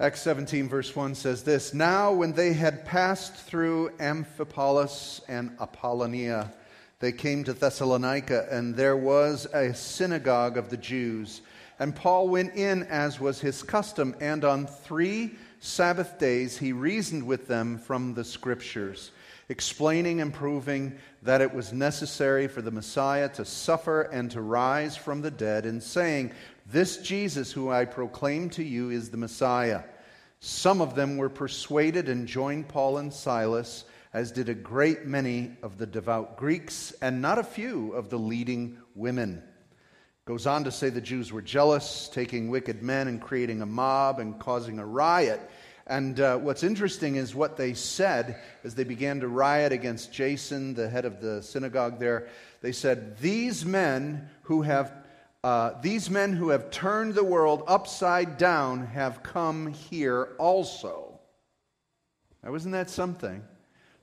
Acts 17, verse 1 says this Now, when they had passed through Amphipolis and Apollonia, they came to Thessalonica, and there was a synagogue of the Jews. And Paul went in as was his custom, and on three Sabbath days he reasoned with them from the Scriptures, explaining and proving that it was necessary for the Messiah to suffer and to rise from the dead, and saying, This Jesus who I proclaim to you is the Messiah. Some of them were persuaded and joined Paul and Silas as did a great many of the devout Greeks and not a few of the leading women. Goes on to say the Jews were jealous, taking wicked men and creating a mob and causing a riot. And uh, what's interesting is what they said as they began to riot against Jason, the head of the synagogue there. They said, These men who have uh, these men who have turned the world upside down have come here also. Now, isn't that something?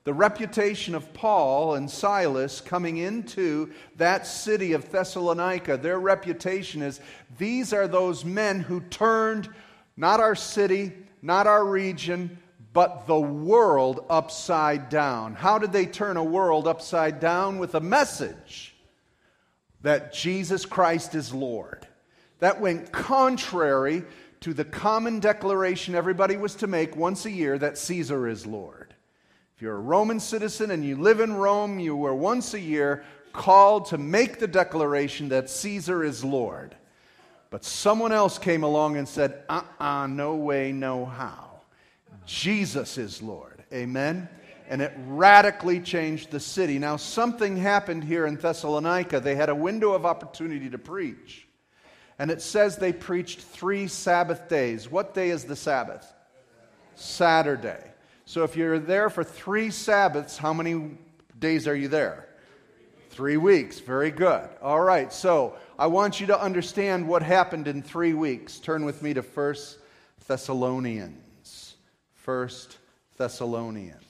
the reputation of Paul and Silas coming into that city of Thessalonica, their reputation is these are those men who turned not our city, not our region, but the world upside down. How did they turn a world upside down? With a message that Jesus Christ is Lord. That went contrary to the common declaration everybody was to make once a year that Caesar is Lord. If you're a Roman citizen and you live in Rome, you were once a year called to make the declaration that Caesar is Lord. But someone else came along and said, uh uh-uh, uh no way, no how. Jesus is Lord. Amen? And it radically changed the city. Now, something happened here in Thessalonica. They had a window of opportunity to preach. And it says they preached three Sabbath days. What day is the Sabbath? Saturday. So if you're there for three Sabbaths, how many days are you there? Three weeks. Very good. All right. So I want you to understand what happened in three weeks. Turn with me to First Thessalonians. First Thessalonians.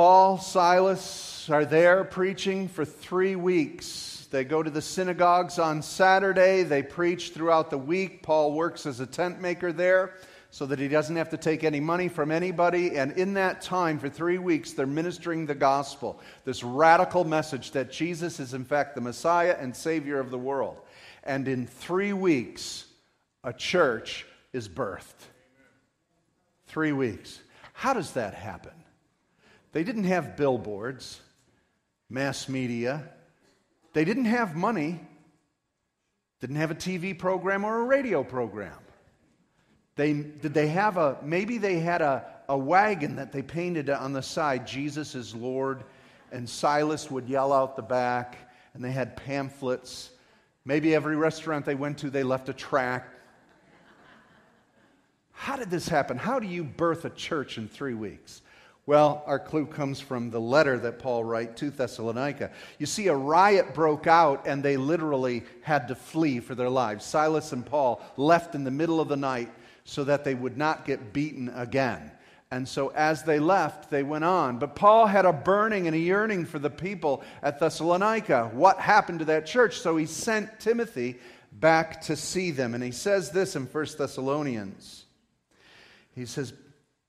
Paul, Silas are there preaching for three weeks they go to the synagogues on Saturday. They preach throughout the week. Paul works as a tent maker there so that he doesn't have to take any money from anybody. And in that time, for three weeks, they're ministering the gospel this radical message that Jesus is, in fact, the Messiah and Savior of the world. And in three weeks, a church is birthed. Three weeks. How does that happen? They didn't have billboards, mass media, they didn't have money, didn't have a TV program or a radio program. They, did they have a, maybe they had a, a wagon that they painted on the side, Jesus is Lord, and Silas would yell out the back, and they had pamphlets. Maybe every restaurant they went to, they left a tract. How did this happen? How do you birth a church in three weeks? Well, our clue comes from the letter that Paul wrote to Thessalonica. You see, a riot broke out and they literally had to flee for their lives. Silas and Paul left in the middle of the night so that they would not get beaten again. And so as they left, they went on. But Paul had a burning and a yearning for the people at Thessalonica. What happened to that church? So he sent Timothy back to see them. And he says this in 1 Thessalonians. He says,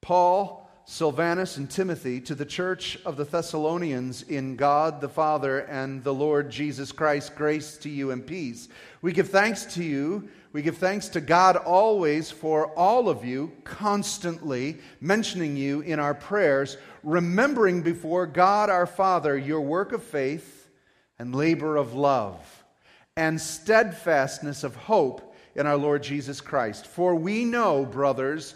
Paul Silvanus and Timothy to the church of the Thessalonians in God the Father and the Lord Jesus Christ, grace to you and peace. We give thanks to you. We give thanks to God always for all of you, constantly mentioning you in our prayers, remembering before God our Father your work of faith and labor of love and steadfastness of hope in our Lord Jesus Christ. For we know, brothers,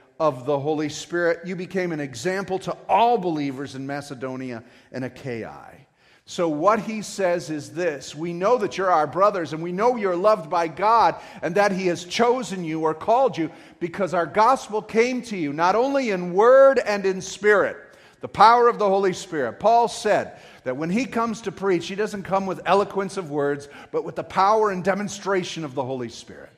of the Holy Spirit. You became an example to all believers in Macedonia and Achaia. So, what he says is this We know that you're our brothers, and we know you're loved by God, and that he has chosen you or called you because our gospel came to you, not only in word and in spirit, the power of the Holy Spirit. Paul said that when he comes to preach, he doesn't come with eloquence of words, but with the power and demonstration of the Holy Spirit.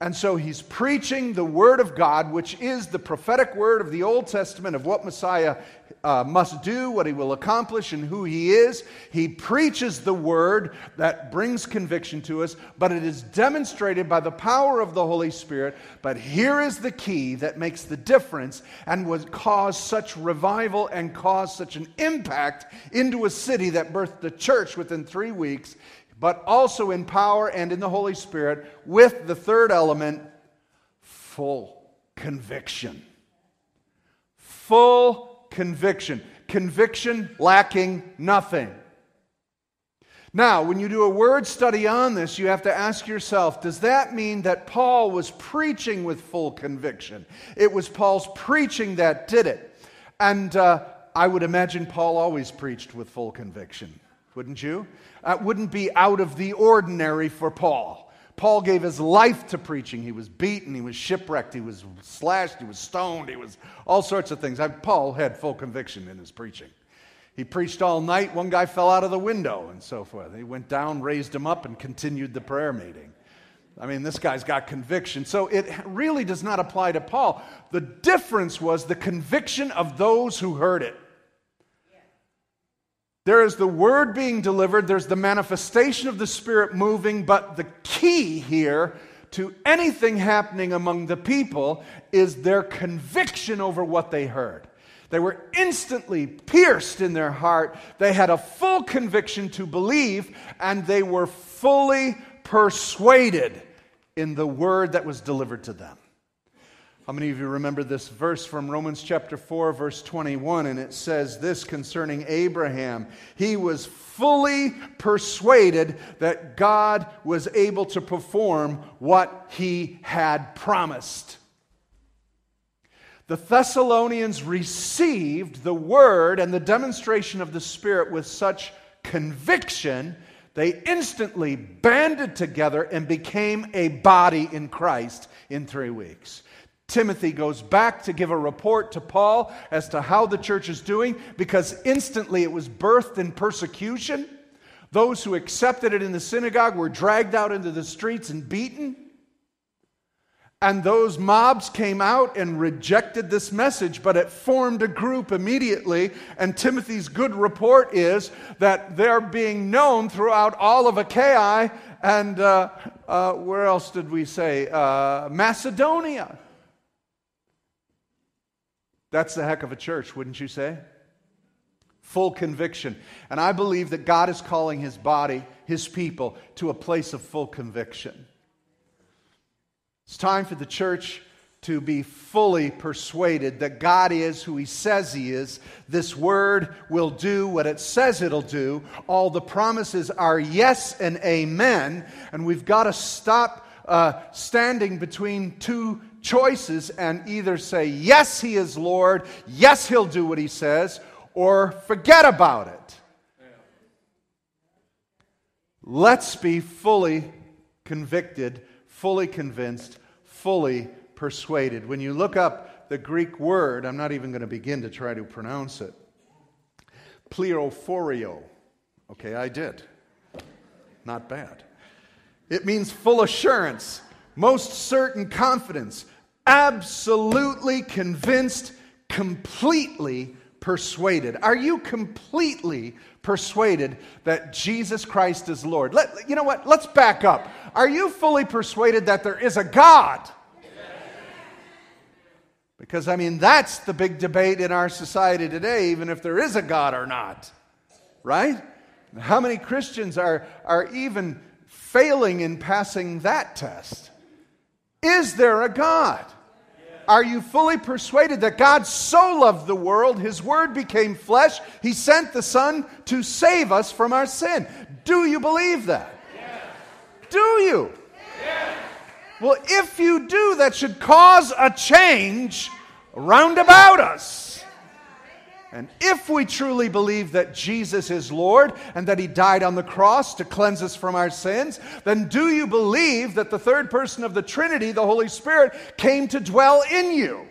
And so he's preaching the Word of God, which is the prophetic word of the Old Testament of what Messiah uh, must do, what he will accomplish, and who he is. He preaches the Word that brings conviction to us, but it is demonstrated by the power of the Holy Spirit. But here is the key that makes the difference and would cause such revival and cause such an impact into a city that birthed the church within three weeks but also in power and in the Holy Spirit, with the third element, full conviction. Full conviction. Conviction lacking nothing. Now, when you do a word study on this, you have to ask yourself does that mean that Paul was preaching with full conviction? It was Paul's preaching that did it. And uh, I would imagine Paul always preached with full conviction, wouldn't you? uh, wouldn't be out of the ordinary for Paul. Paul gave his life to preaching. He was beaten, he was shipwrecked, he was slashed, he was stoned, he was all sorts of things. I, Paul had full conviction in his preaching. He preached all night. One guy fell out of the window and so forth. He went down, raised him up, and continued the prayer meeting. I mean, this guy's got conviction. So it really does not apply to Paul. The difference was the conviction of those who heard it. There is the word being delivered, there's the manifestation of the Spirit moving, but the key here to anything happening among the people is their conviction over what they heard. They were instantly pierced in their heart. They had a full conviction to believe, and they were fully persuaded in the word that was delivered to them. How many of you remember this verse from Romans chapter 4, verse 21? And it says this concerning Abraham He was fully persuaded that God was able to perform what he had promised. The Thessalonians received the word and the demonstration of the Spirit with such conviction, they instantly banded together and became a body in Christ in three weeks. Timothy goes back to give a report to Paul as to how the church is doing because instantly it was birthed in persecution. Those who accepted it in the synagogue were dragged out into the streets and beaten. And those mobs came out and rejected this message, but it formed a group immediately. And Timothy's good report is that they're being known throughout all of Achaia and uh, uh, where else did we say? Uh, Macedonia. That's the heck of a church, wouldn't you say? Full conviction. And I believe that God is calling his body, his people, to a place of full conviction. It's time for the church to be fully persuaded that God is who He says He is. This word will do what it says it'll do. All the promises are yes and amen. And we've got to stop uh, standing between two choices and either say, Yes, He is Lord, yes, He'll do what He says, or forget about it. Let's be fully convicted, fully convinced, fully persuaded. When you look up the Greek word, I'm not even going to begin to try to pronounce it. Pleirophorio. Okay, I did. Not bad. It means full assurance, most certain confidence, absolutely convinced, completely persuaded. Are you completely persuaded that Jesus Christ is Lord? Let, you know what? Let's back up. Are you fully persuaded that there is a God? Because, I mean, that's the big debate in our society today, even if there is a God or not. Right? How many Christians are, are even failing in passing that test? Is there a God? Are you fully persuaded that God so loved the world, His Word became flesh, He sent the Son to save us from our sin? Do you believe that? Yes. Do you? Yes. Well, if you do, that should cause a change round about us. And if we truly believe that Jesus is Lord and that He died on the cross to cleanse us from our sins, then do you believe that the third person of the Trinity, the Holy Spirit, came to dwell in you?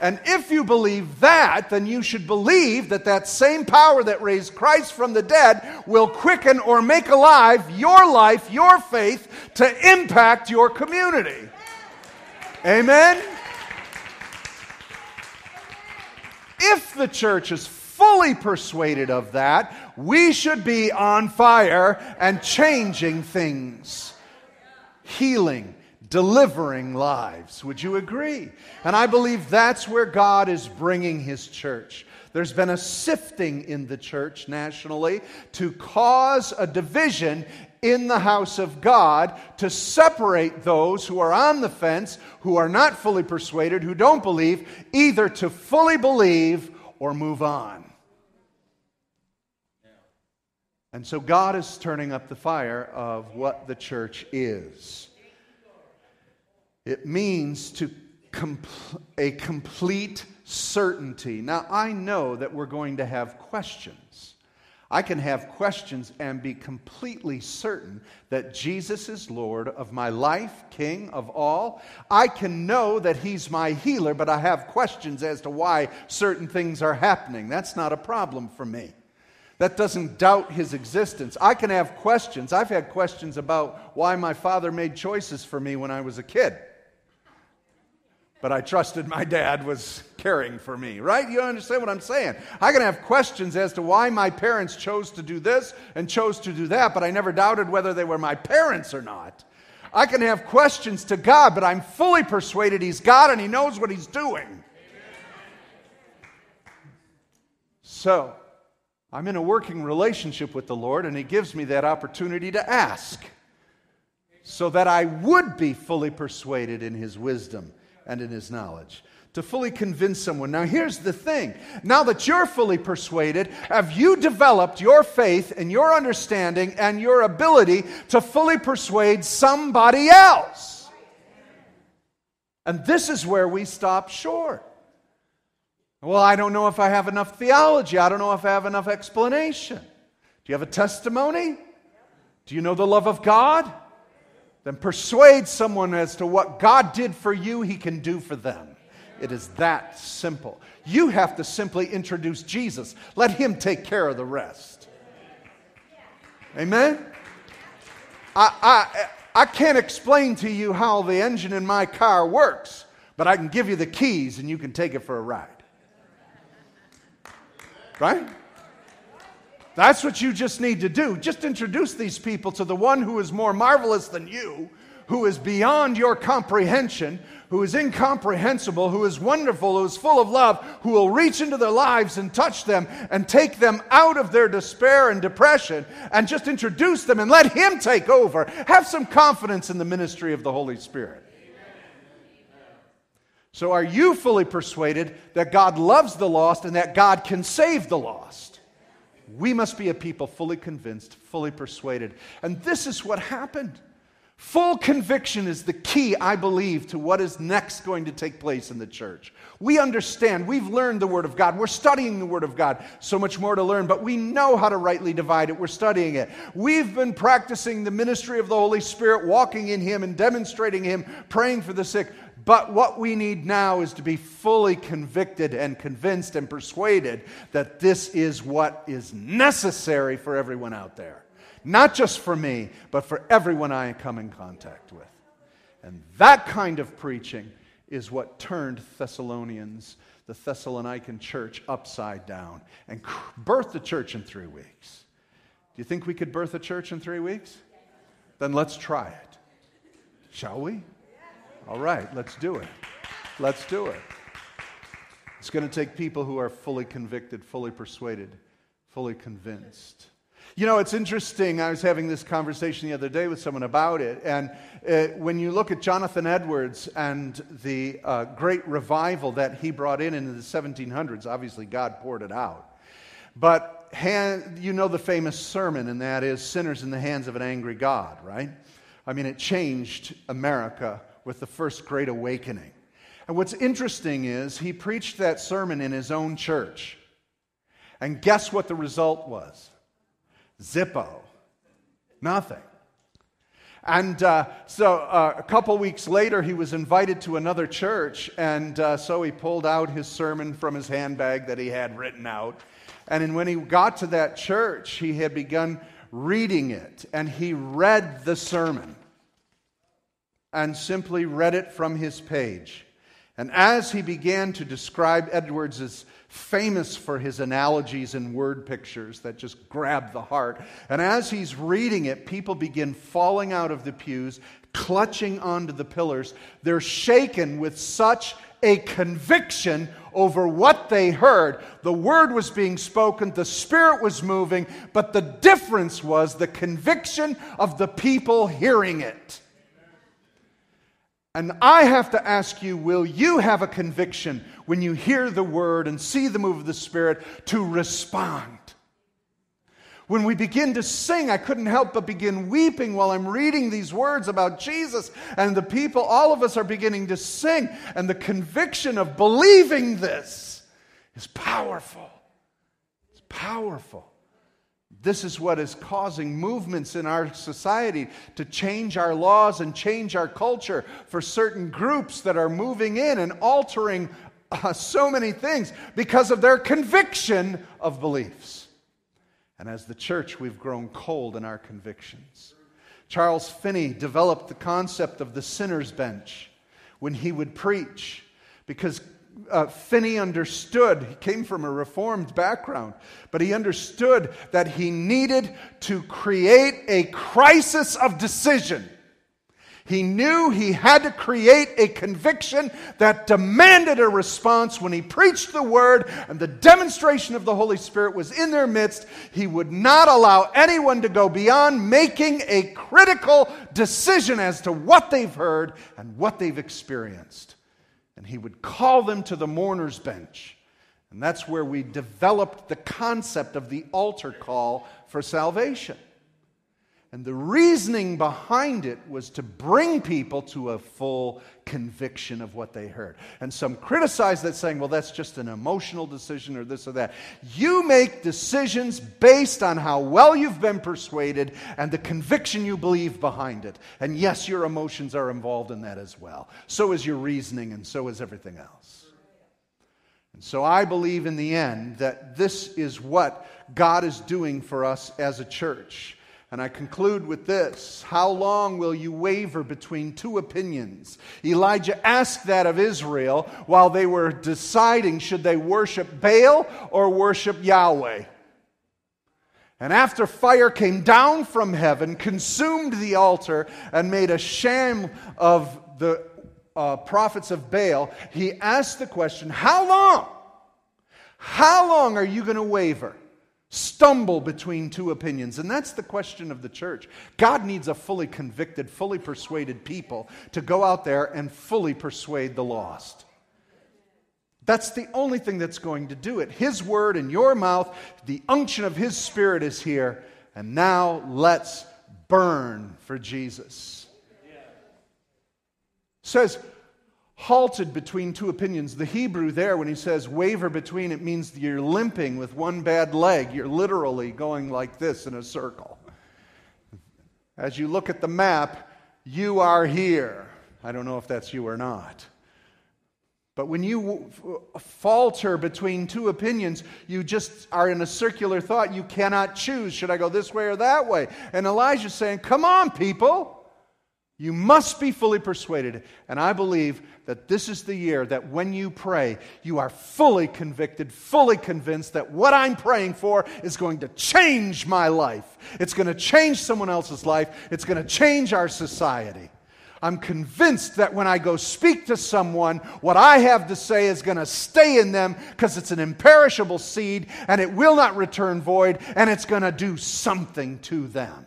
And if you believe that, then you should believe that that same power that raised Christ from the dead will quicken or make alive your life, your faith, to impact your community. Amen? If the church is fully persuaded of that, we should be on fire and changing things, healing, delivering lives. Would you agree? And I believe that's where God is bringing his church. There's been a sifting in the church nationally to cause a division in the house of God to separate those who are on the fence, who are not fully persuaded, who don't believe, either to fully believe or move on. And so God is turning up the fire of what the church is. It means to compl- a complete certainty. Now, I know that we're going to have questions. I can have questions and be completely certain that Jesus is Lord of my life, King of all. I can know that He's my healer, but I have questions as to why certain things are happening. That's not a problem for me. That doesn't doubt His existence. I can have questions. I've had questions about why my father made choices for me when I was a kid but I trusted my dad was caring for me, right? You understand what I'm saying? I can have questions as to why my parents chose to do this and chose to do that, but I never doubted whether they were my parents or not. I can have questions to God, but I'm fully persuaded He's God and He knows what He's doing. So, I'm in a working relationship with the Lord, and He gives me that opportunity to ask so that I would be fully persuaded in His wisdom and in his knowledge. To fully convince someone. Now, here's the thing. Now that you're fully persuaded, have you developed your faith and your understanding and your ability to fully persuade somebody else? And this is where we stop short. Well, I don't know if I have enough theology. I don't know if I have enough explanation. Do you have a testimony? Do you know the love of God? Then persuade someone as to what God did for you, He can do for them. It is that simple. You have to simply introduce Jesus, let Him take care of the rest. Amen? I, I, I can't explain to you how the engine in my car works, but I can give you the keys and you can take it for a ride. Right? That's what you just need to do. Just introduce these people to the one who is more marvelous than you, who is beyond your comprehension, who is incomprehensible, who is wonderful, who is full of love, who will reach into their lives and touch them and take them out of their despair and depression and just introduce them and let Him take over. Have some confidence in the ministry of the Holy Spirit. So, are you fully persuaded that God loves the lost and that God can save the lost? We must be a people fully convinced, fully persuaded. And this is what happened. Full conviction is the key, I believe, to what is next going to take place in the church. We understand, we've learned the Word of God, we're studying the Word of God, so much more to learn, but we know how to rightly divide it, we're studying it. We've been practicing the ministry of the Holy Spirit, walking in Him and demonstrating Him, praying for the sick. But what we need now is to be fully convicted and convinced and persuaded that this is what is necessary for everyone out there. Not just for me, but for everyone I come in contact with. And that kind of preaching is what turned Thessalonians, the Thessalonican church, upside down and birthed the church in three weeks. Do you think we could birth a church in three weeks? Then let's try it. Shall we? All right, let's do it. Let's do it. It's going to take people who are fully convicted, fully persuaded, fully convinced. You know, it's interesting. I was having this conversation the other day with someone about it. And uh, when you look at Jonathan Edwards and the uh, great revival that he brought in in the 1700s, obviously God poured it out. But hand, you know the famous sermon, and that is Sinners in the Hands of an Angry God, right? I mean, it changed America with the first great awakening. And what's interesting is he preached that sermon in his own church. And guess what the result was? Zippo. Nothing. And uh, so uh, a couple weeks later, he was invited to another church, and uh, so he pulled out his sermon from his handbag that he had written out. And when he got to that church, he had begun reading it, and he read the sermon and simply read it from his page. And as he began to describe, Edwards is famous for his analogies and word pictures that just grab the heart. And as he's reading it, people begin falling out of the pews, clutching onto the pillars. They're shaken with such a conviction over what they heard. The word was being spoken, the spirit was moving, but the difference was the conviction of the people hearing it. And I have to ask you will you have a conviction when you hear the word and see the move of the Spirit to respond? When we begin to sing, I couldn't help but begin weeping while I'm reading these words about Jesus. And the people, all of us are beginning to sing. And the conviction of believing this is powerful. It's powerful. This is what is causing movements in our society to change our laws and change our culture for certain groups that are moving in and altering uh, so many things because of their conviction of beliefs. And as the church, we've grown cold in our convictions. Charles Finney developed the concept of the sinner's bench when he would preach because uh, Finney understood, he came from a reformed background, but he understood that he needed to create a crisis of decision. He knew he had to create a conviction that demanded a response when he preached the word and the demonstration of the Holy Spirit was in their midst. He would not allow anyone to go beyond making a critical decision as to what they've heard and what they've experienced and he would call them to the mourner's bench. And that's where we developed the concept of the altar call for salvation. And the reasoning behind it was to bring people to a full conviction of what they heard. And some criticize that, saying, well, that's just an emotional decision or this or that. You make decisions based on how well you've been persuaded and the conviction you believe behind it. And yes, your emotions are involved in that as well. So is your reasoning, and so is everything else. And so I believe in the end that this is what God is doing for us as a church. And I conclude with this How long will you waver between two opinions? Elijah asked that of Israel while they were deciding should they worship Baal or worship Yahweh. And after fire came down from heaven, consumed the altar, and made a sham of the uh, prophets of Baal, he asked the question How long? How long are you going to waver? Stumble between two opinions. And that's the question of the church. God needs a fully convicted, fully persuaded people to go out there and fully persuade the lost. That's the only thing that's going to do it. His word in your mouth, the unction of His Spirit is here. And now let's burn for Jesus. Says, halted between two opinions. The Hebrew there, when he says waver between, it means you're limping with one bad leg. You're literally going like this in a circle. As you look at the map, you are here. I don't know if that's you or not. But when you falter between two opinions, you just are in a circular thought. You cannot choose. Should I go this way or that way? And Elijah's saying, Come on, people. You must be fully persuaded. And I believe that this is the year that when you pray, you are fully convicted, fully convinced that what I'm praying for is going to change my life. It's going to change someone else's life. It's going to change our society. I'm convinced that when I go speak to someone, what I have to say is going to stay in them because it's an imperishable seed and it will not return void and it's going to do something to them.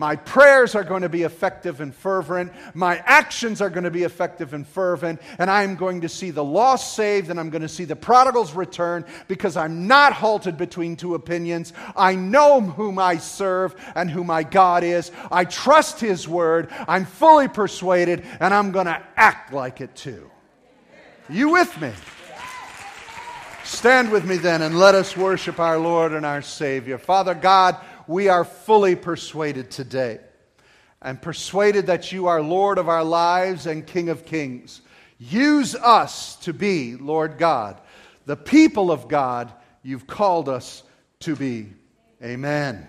My prayers are going to be effective and fervent. My actions are going to be effective and fervent. And I am going to see the lost saved and I'm going to see the prodigals return because I'm not halted between two opinions. I know whom I serve and who my God is. I trust His word. I'm fully persuaded and I'm going to act like it too. You with me? Stand with me then and let us worship our Lord and our Savior. Father God, we are fully persuaded today and persuaded that you are Lord of our lives and King of kings. Use us to be, Lord God, the people of God you've called us to be. Amen.